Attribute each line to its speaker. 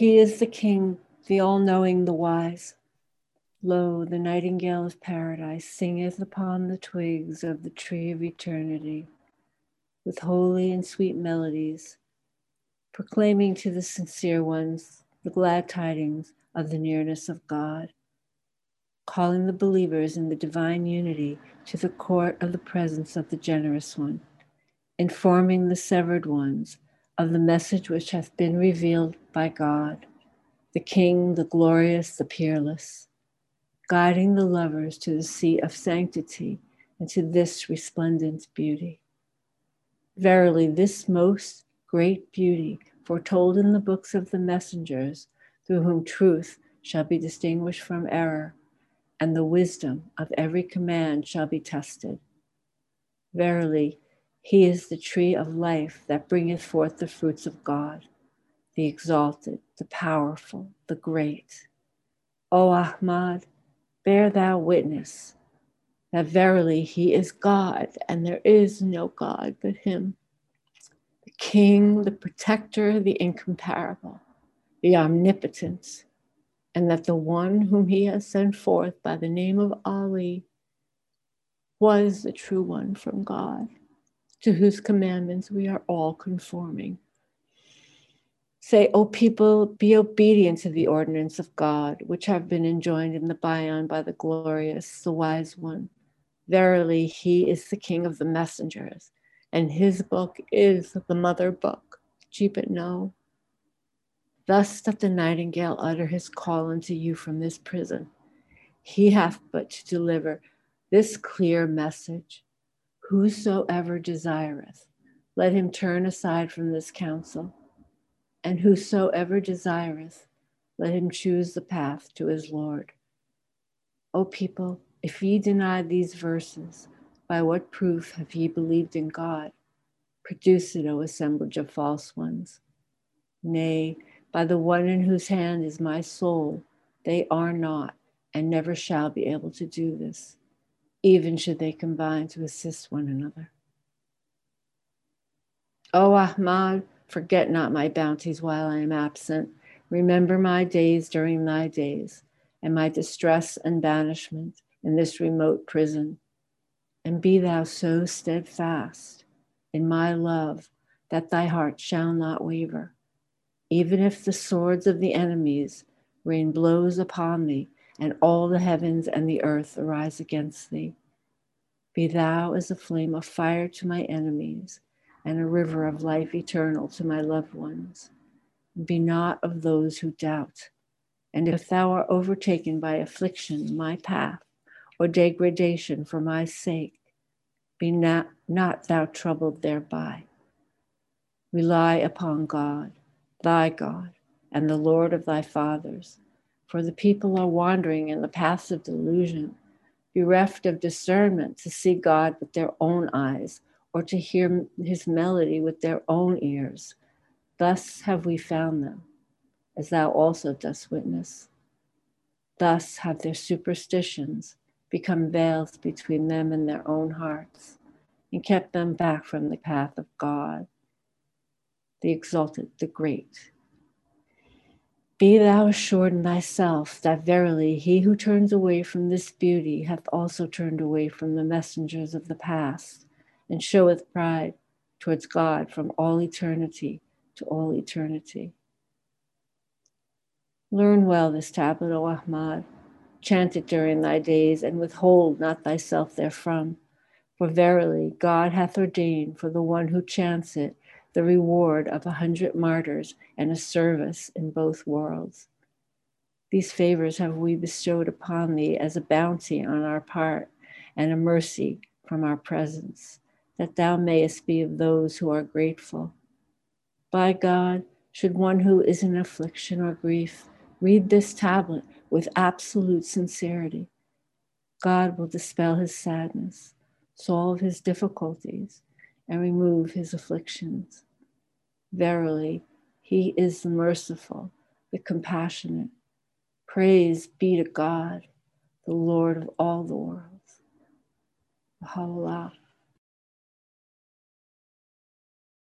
Speaker 1: He is the King, the all knowing, the wise. Lo, the nightingale of paradise singeth upon the twigs of the tree of eternity with holy and sweet melodies, proclaiming to the sincere ones the glad tidings of the nearness of God, calling the believers in the divine unity to the court of the presence of the generous one, informing the severed ones of the message which hath been revealed by God, the King, the glorious, the peerless guiding the lovers to the sea of sanctity and to this resplendent beauty. Verily, this most great beauty, foretold in the books of the messengers, through whom truth shall be distinguished from error, and the wisdom of every command shall be tested. Verily, he is the tree of life that bringeth forth the fruits of God, the exalted, the powerful, the great. O Ahmad, bear thou witness that verily he is God and there is no God but him, the King, the protector, the incomparable, the omnipotent, and that the one whom he has sent forth by the name of Ali was the true one from God, to whose commandments we are all conforming. Say, O people, be obedient to the ordinance of God, which have been enjoined in the Bayan by the glorious, the wise one. Verily, he is the king of the messengers, and his book is the mother book. Keep it know. Thus doth the nightingale utter his call unto you from this prison. He hath but to deliver this clear message Whosoever desireth, let him turn aside from this counsel and whosoever desireth, let him choose the path to his Lord. O people, if ye deny these verses, by what proof have ye believed in God? Produce it, O assemblage of false ones. Nay, by the one in whose hand is my soul, they are not and never shall be able to do this, even should they combine to assist one another. O Ahmad, Forget not my bounties while I am absent. Remember my days during thy days, and my distress and banishment in this remote prison. And be thou so steadfast in my love that thy heart shall not waver. Even if the swords of the enemies rain blows upon thee, and all the heavens and the earth arise against thee. Be thou as a flame of fire to my enemies and a river of life eternal to my loved ones. Be not of those who doubt. And if thou art overtaken by affliction, my path, or degradation for my sake, be not, not thou troubled thereby. Rely upon God, thy God, and the Lord of thy fathers, for the people are wandering in the paths of delusion, bereft of discernment to see God with their own eyes or to hear his melody with their own ears. Thus have we found them, as thou also dost witness. Thus have their superstitions become veils between them and their own hearts, and kept them back from the path of God, the exalted, the great. Be thou assured in thyself that verily he who turns away from this beauty hath also turned away from the messengers of the past and showeth pride towards God from all eternity to all eternity. Learn well this tablet, O Ahmad. Chant it during thy days, and withhold not thyself therefrom. For verily, God hath ordained for the one who chants it the reward of a hundred martyrs and a service in both worlds. These favors have we bestowed upon thee as a bounty on our part and a mercy from our presence that thou mayest be of those who are grateful. By God, should one who is in affliction or grief read this tablet with absolute sincerity, God will dispel his sadness, solve his difficulties, and remove his afflictions. Verily, he is the merciful, the compassionate. Praise be to God, the Lord of all the worlds. Baha'u'llah.